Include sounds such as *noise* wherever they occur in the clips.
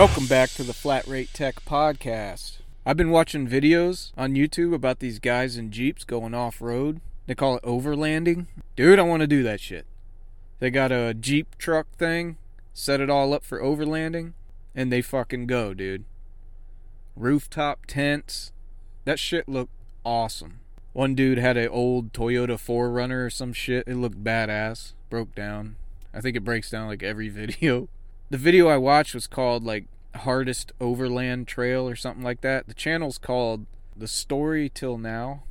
Welcome back to the Flat Rate Tech Podcast. I've been watching videos on YouTube about these guys in Jeeps going off road. They call it overlanding. Dude, I want to do that shit. They got a Jeep truck thing, set it all up for overlanding, and they fucking go, dude. Rooftop tents. That shit looked awesome. One dude had an old Toyota 4Runner or some shit. It looked badass. Broke down. I think it breaks down like every *laughs* video. The video I watched was called like Hardest Overland Trail or something like that. The channel's called The Story Till Now.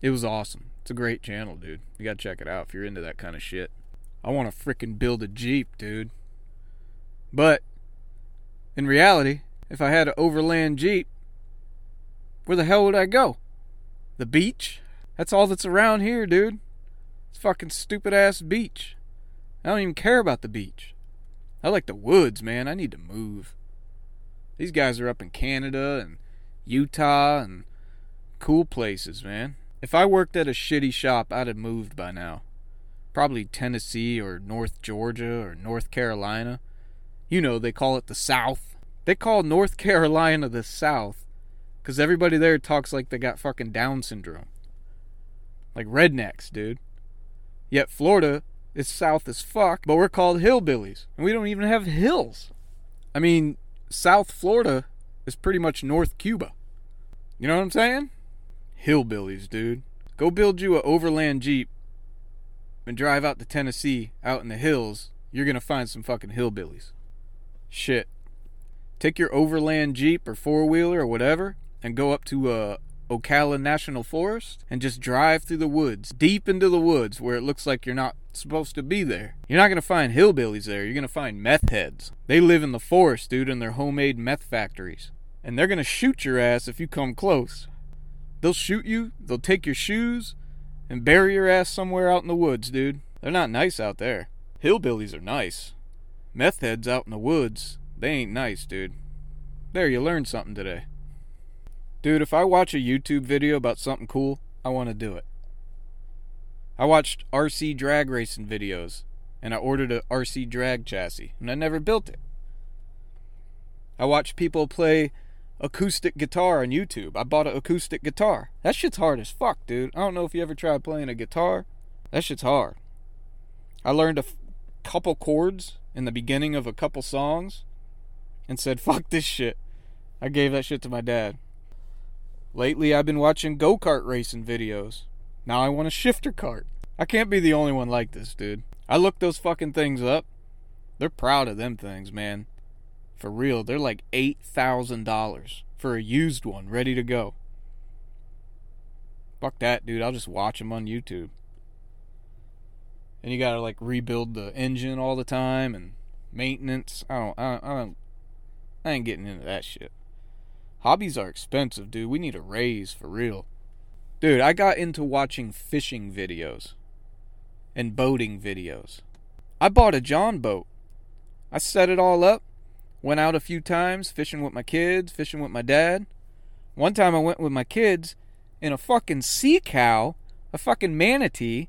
It was awesome. It's a great channel, dude. You gotta check it out if you're into that kind of shit. I wanna fricking build a Jeep, dude. But, in reality, if I had an overland Jeep, where the hell would I go? The beach? That's all that's around here, dude. It's fucking stupid ass beach. I don't even care about the beach. I like the woods, man. I need to move. These guys are up in Canada and Utah and cool places, man. If I worked at a shitty shop, I'd have moved by now. Probably Tennessee or North Georgia or North Carolina. You know, they call it the South. They call North *laughs* Carolina the South because everybody there talks like they got fucking Down syndrome. Like rednecks, dude. Yet Florida is south as fuck, but we're called hillbillies. And we don't even have hills. I mean, South Florida is pretty much North Cuba. You know what I'm saying? Hillbillies, dude. Go build you a overland Jeep and drive out to Tennessee, out in the hills. You're gonna find some fucking hillbillies. Shit. Take your overland Jeep or four wheeler or whatever and go up to uh, Ocala National Forest and just drive through the woods, deep into the woods where it looks like you're not supposed to be there. You're not going to find hillbillies there. You're going to find meth heads. They live in the forest, dude, in their homemade meth factories. And they're going to shoot your ass if you come close. They'll shoot you, they'll take your shoes, and bury your ass somewhere out in the woods, dude. They're not nice out there. Hillbillies are nice. Meth heads out in the woods, they ain't nice, dude. There, you learned something today. Dude, if I watch a YouTube video about something cool, I want to do it. I watched RC drag racing videos, and I ordered a RC drag chassis, and I never built it. I watched people play acoustic guitar on YouTube. I bought an acoustic guitar. That shit's hard as fuck, dude. I don't know if you ever tried playing a guitar. That shit's hard. I learned a f- couple chords in the beginning of a couple songs and said, fuck this shit. I gave that shit to my dad. Lately, I've been watching go kart racing videos. Now I want a shifter cart. I can't be the only one like this, dude. I looked those fucking things up. They're proud of them things, man. For real, they're like $8,000 for a used one ready to go. Fuck that, dude. I'll just watch them on YouTube. And you gotta like rebuild the engine all the time and maintenance. I don't, I don't, I don't, I ain't getting into that shit. Hobbies are expensive, dude. We need a raise for real. Dude, I got into watching fishing videos and boating videos. I bought a John boat. I set it all up, went out a few times fishing with my kids, fishing with my dad. One time I went with my kids and a fucking sea cow, a fucking manatee,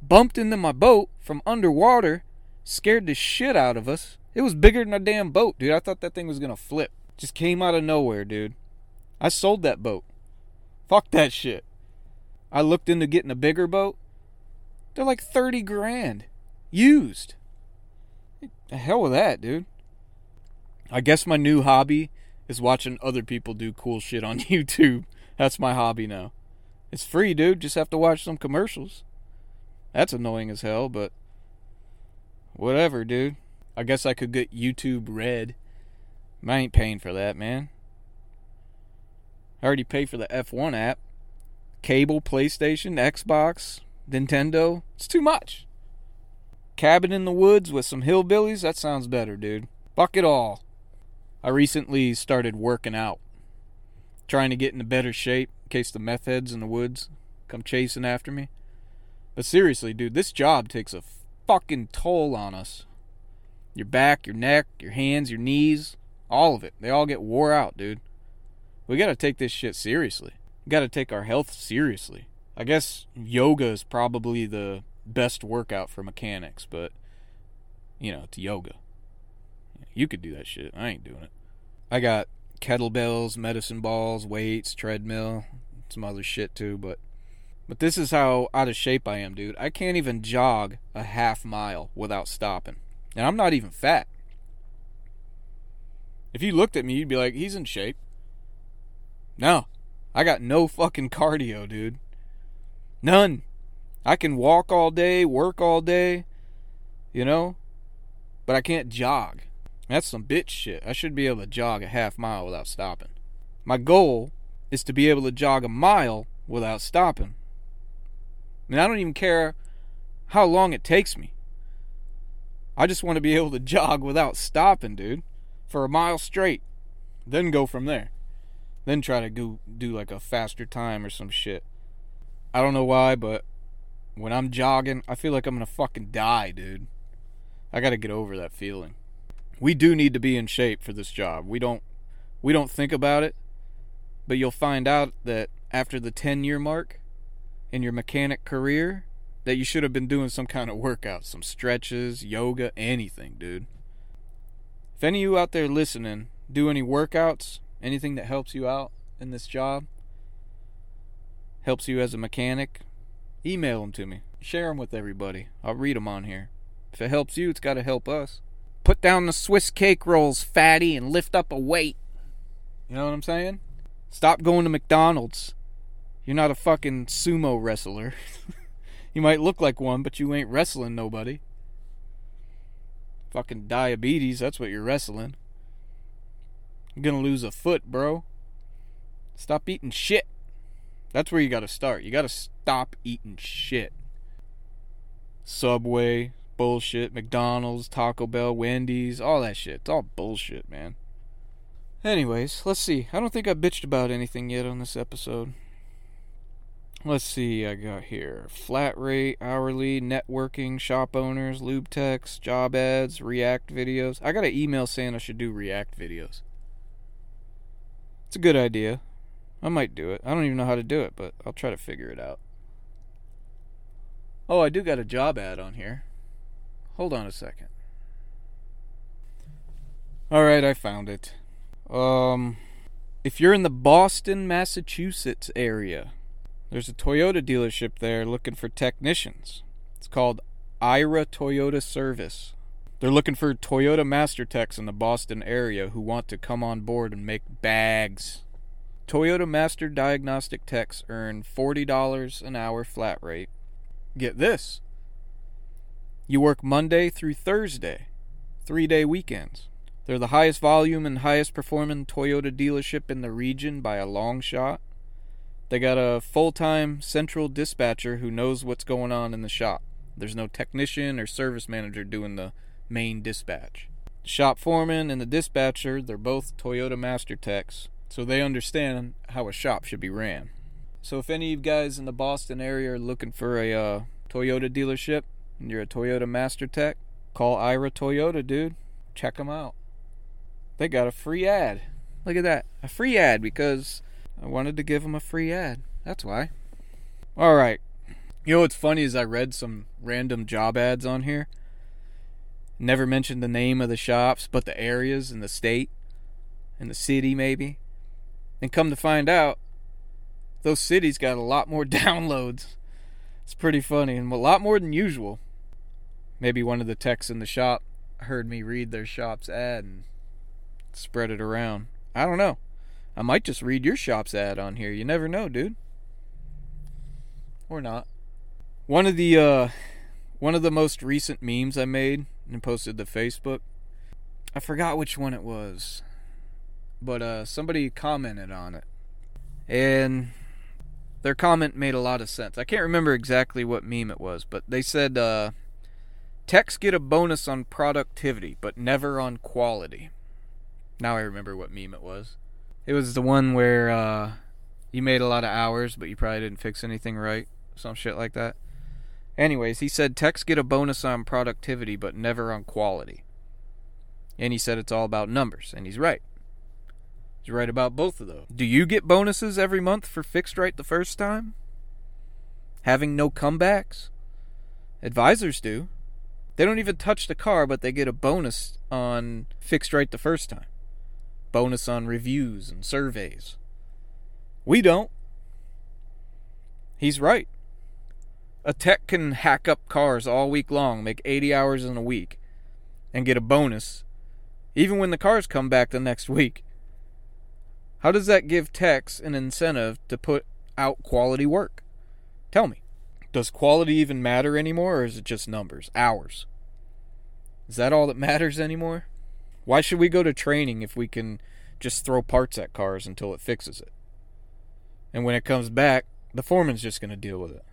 bumped into my boat from underwater, scared the shit out of us. It was bigger than a damn boat, dude. I thought that thing was gonna flip. Just came out of nowhere, dude. I sold that boat. Fuck that shit. I looked into getting a bigger boat. They're like 30 grand. Used. The hell with that, dude. I guess my new hobby is watching other people do cool shit on *laughs* YouTube. That's my hobby now. It's free, dude. Just have to watch some commercials. That's annoying as hell, but whatever, dude. I guess I could get YouTube Red I ain't paying for that, man. I already pay for the F1 app. Cable, PlayStation, Xbox, Nintendo. It's too much. Cabin in the woods with some hillbillies? That sounds better, dude. Fuck it all. I recently started working out. Trying to get into better shape in case the meth heads in the woods come chasing after me. But seriously, dude, this job takes a fucking toll on us. Your back, your neck, your hands, your knees. All of it. They all get wore out, dude. We got to take this shit seriously. We got to take our health seriously. I guess yoga is probably the best workout for mechanics, but you know, it's yoga. You could do that shit. I ain't doing it. I got kettlebells, medicine balls, weights, treadmill, some other shit too, but but this is how out of shape I am, dude. I can't even jog a half mile without stopping. And I'm not even fat. If you looked at me, you'd be like, he's in shape. No. I got no fucking cardio, dude. None. I can walk all day, work all day, you know, but I can't jog. That's some bitch shit. I should be able to jog a half mile without stopping. My goal is to be able to jog a mile without stopping. And I don't even care how long it takes me. I just want to be able to *laughs* jog without stopping, dude, for a mile straight. Then go from there. Then try to go do like a faster time or some shit. I don't know why, but when I'm jogging, I feel like I'm gonna fucking die, dude. I gotta get over that feeling. We do need to be in shape for this job. We don't we don't think about it, but you'll find out that after the 10 year mark in your mechanic career, that you should have been doing some kind of workout, some stretches, yoga, anything, dude. If any of you out there listening do any workouts, anything that helps you out in this job, helps you as a mechanic, email them to me. Share them with everybody. I'll read them on here. If it helps you, it's got to help us. Put down the Swiss cake rolls, fatty, and lift up a weight. You know what I'm saying? Stop going to McDonald's. You're not a fucking sumo wrestler. *laughs* you might look like one, but you ain't wrestling nobody. Fucking diabetes, that's what you're wrestling. You're gonna lose a foot, bro. Stop eating shit. That's where you gotta start. You gotta stop eating shit. Subway, bullshit. McDonald's, Taco Bell, Wendy's, all that shit. It's all bullshit, man. Anyways, let's see. I don't think I bitched about anything yet on this episode. Let's see, I got here flat rate, hourly, networking, shop owners, lube techs, job ads, React videos. I got an email saying I should do React videos. It's a good idea. I might do it. I don't even know how to do it, but I'll try to figure it out. Oh, I do got a job ad on here. Hold on a second. Alright, I found it. Um, if you're in the Boston, Massachusetts area, there's a Toyota dealership there looking for technicians. It's called Ira Toyota Service. They're looking for Toyota Master Techs in the Boston area who want to come on board and make bags. Toyota Master Diagnostic Techs earn $40 an hour flat rate. Get this you work Monday through Thursday, three day weekends. They're the highest volume and highest performing Toyota dealership in the region by a long shot. They got a full time central dispatcher who knows what's going on in the shop. There's no technician or service manager doing the main dispatch. The shop foreman and the dispatcher, they're both Toyota Master Techs, so they understand how a shop should be ran. So if any of you guys in the Boston area are looking for a uh, Toyota dealership and you're a Toyota Master Tech, call Ira Toyota, dude. Check them out. They got a free ad. Look at that. A free ad because I wanted to give them a free ad. That's why. All right. You know what's funny is I read some random job ads on here. Never mentioned the name of the shops, but the areas and the state and the city maybe. And come to find out, those cities got a lot more *laughs* downloads. It's pretty funny and a lot more than usual. Maybe one of the techs in the shop heard me read their shop's ad and spread it around. I don't know. I might just read your shop's ad on here. You never know, dude. Or not. One of the uh one of the most recent memes I made and posted to Facebook. I forgot which one it was. But uh somebody commented on it. And their comment made a lot of sense. I can't remember exactly what meme it was, but they said uh techs get a bonus on productivity, but never on quality. Now I remember what meme it was. It was the one where uh, you made a lot of hours, but you probably didn't fix anything right. Some shit like that. Anyways, he said techs get a bonus on productivity, but never on quality. And he said it's all about numbers, and he's right. He's right about both of those. Do you get bonuses every month for fixed right the first time? Having no comebacks? Advisors do. They don't even touch the car, but they get a bonus on fixed right the first time. Bonus on reviews and surveys. We don't. He's right. A tech can hack up cars all week long, make 80 hours in a week, and get a bonus, even when the cars come back the next week. How does that give techs an incentive to put out quality work? Tell me. Does quality even matter anymore, or is it just numbers, hours? Is that all that matters anymore? Why should we go to training if we can just throw parts at cars until it fixes it? And when it comes back, the foreman's just going to deal with it.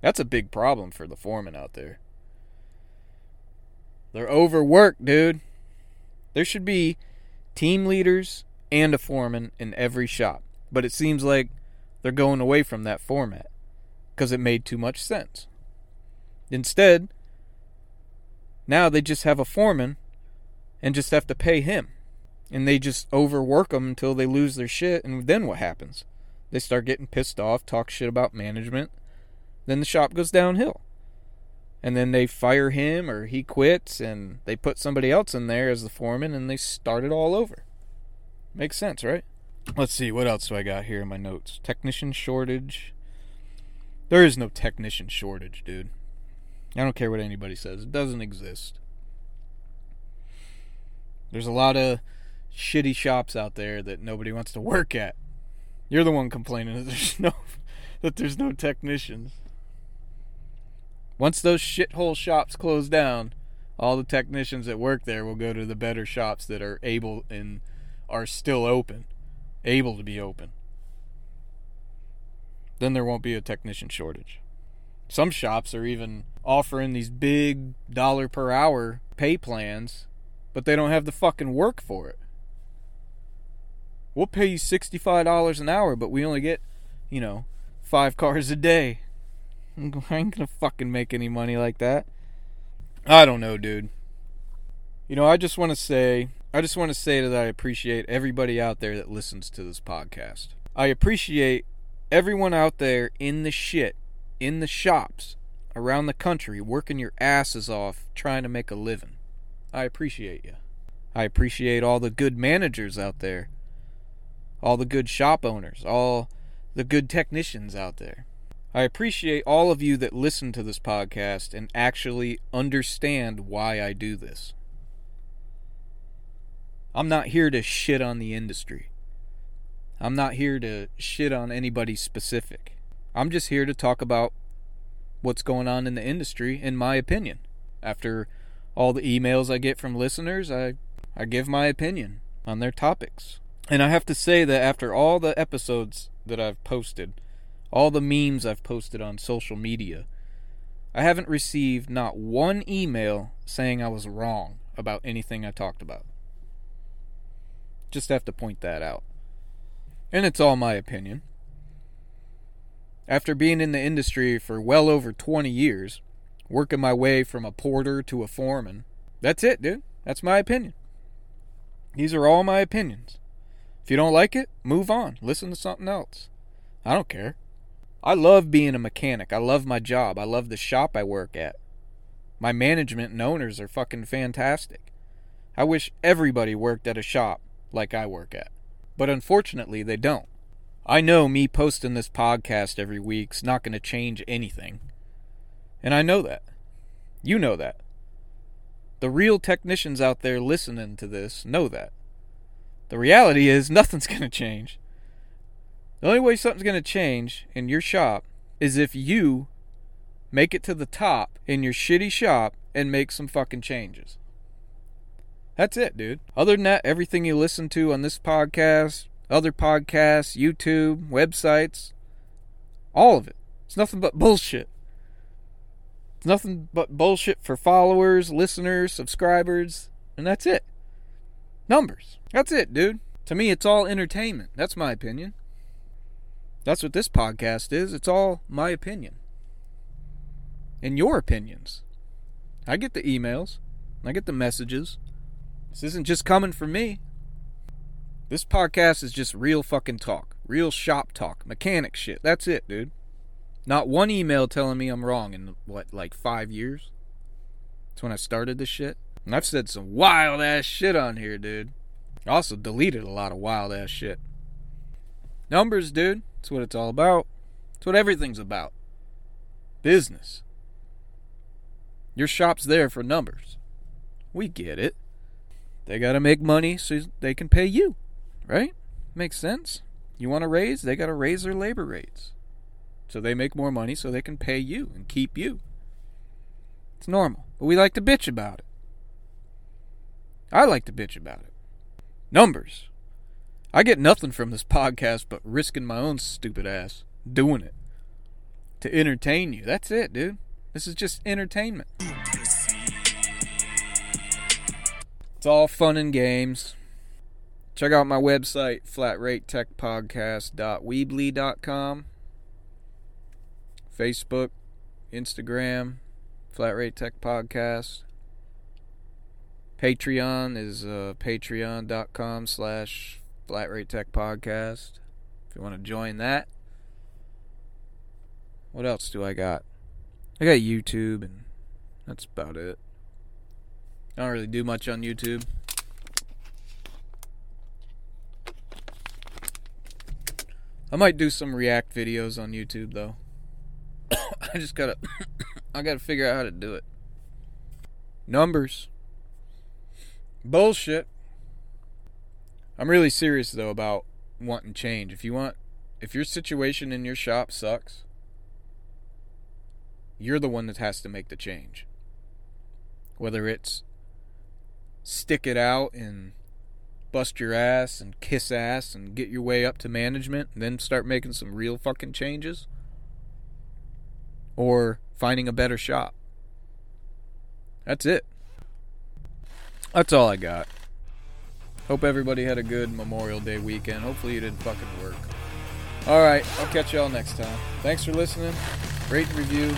That's a big problem for the foreman out there. They're overworked, dude. There should be team leaders and a foreman in every shop. But it seems like they're going away from that format because it made too much sense. Instead, now they just have a foreman and just have to pay him. And they just overwork them until they lose their shit. And then what happens? They start getting pissed off, talk shit about management. Then the shop goes downhill. And then they fire him or he quits and they put somebody else in there as the foreman and they start it all over. Makes sense, right? Let's see, what else do I got here in my notes? Technician shortage. There is no technician shortage, dude. I don't care what anybody says. It doesn't exist. There's a lot of shitty shops out there that nobody wants to work at. You're the one complaining that there's *laughs* no that there's no technicians. Once those shithole shops close down, all the technicians that work there will go to the better shops that are able and are still open, able to be open. Then there won't be a technician shortage. Some shops are even offering these big dollar per hour pay plans, but they don't have the fucking work for it. We'll pay you $65 an hour, but we only get, you know, five cars a day. *laughs* I ain't gonna fucking make any money like that. I don't know, dude. You know, I just want to say, I just want to say that I appreciate everybody out there that listens to this podcast. I appreciate everyone out there in the shit, in the shops, around the country, working your asses off trying to make a living. I appreciate you. I appreciate all the good managers out there, all the good shop owners, all the good technicians out there. I appreciate all of you that listen to this podcast and actually understand why I do this. I'm not here to shit on the industry. I'm not here to shit on anybody specific. I'm just here to talk about what's going on in the industry, in my opinion. After all the emails I get from listeners, I, I give my opinion on their topics. And I have to say that after all the episodes that I've posted, all the memes I've posted on social media, I haven't received not one email saying I was wrong about anything I talked about. Just have to point that out. And it's all my opinion. After being in the industry for well over 20 years, working my way from a porter to a foreman, that's it, dude. That's my opinion. These are all my opinions. If you don't like it, move on. Listen to something else. I don't care. I love being a mechanic. I love my job. I love the shop I work at. My management and owners are fucking fantastic. I wish everybody worked at a shop like I work at. But unfortunately, they don't. I know me posting this podcast every week's not going to change anything. And I know that. You know that. The real technicians out there listening to this know that. The reality is, nothing's *laughs* going to change. The only way something's going to change in your shop is if you make it to the top in your shitty shop and make some fucking changes. That's it, dude. Other than that, everything you listen to on this podcast, other podcasts, YouTube, websites, all of it. It's nothing but bullshit. It's nothing but bullshit for followers, listeners, subscribers, and that's it. Numbers. That's it, dude. To me, it's all entertainment. That's my opinion. That's what this podcast is. It's all my opinion. And your opinions. I get the emails, I get the messages. This isn't just coming from me. This podcast is just real fucking talk. Real shop talk. Mechanic shit. That's it, dude. Not one email telling me I'm wrong in, what, like five years? That's when I started this shit. And I've said some wild ass shit on here, dude. I also deleted a lot of wild ass shit. Numbers, dude. That's what it's all about. That's what everything's about. Business. Your shop's there for numbers. We get it. They got to make money so they can pay you, right? Makes sense. You want to raise? They got to raise their labor rates. So they make more money so they can pay you and keep you. It's normal. But we like to bitch about it. I like to bitch about it. Numbers. I get nothing from this *laughs* podcast but risking my own stupid ass doing it to entertain you. That's it, dude. This is just entertainment. It's all fun and games. Check out my website, flatratetechpodcast.weebly.com. Facebook, Instagram, Flat Rate Tech Podcast. Patreon is uh, patreon.com slash Flat Rate Tech Podcast. If you want to join that. What else do I got? I got YouTube, and that's about it. I don't really do much on YouTube. I might do some React videos on YouTube, though. *coughs* I just gotta. *coughs* I gotta figure out how to do it. Numbers. Bullshit. I'm really serious though about wanting change. If you want if your situation in your shop sucks, you're the one that has to make the change. Whether it's stick it out and bust your ass and kiss ass and get your way up to management and then start making some real fucking changes or finding a better shop. That's it. That's all I got. Hope everybody had a good Memorial Day weekend. Hopefully you didn't fucking work. Alright, I'll catch y'all next time. Thanks for listening. Rate and review.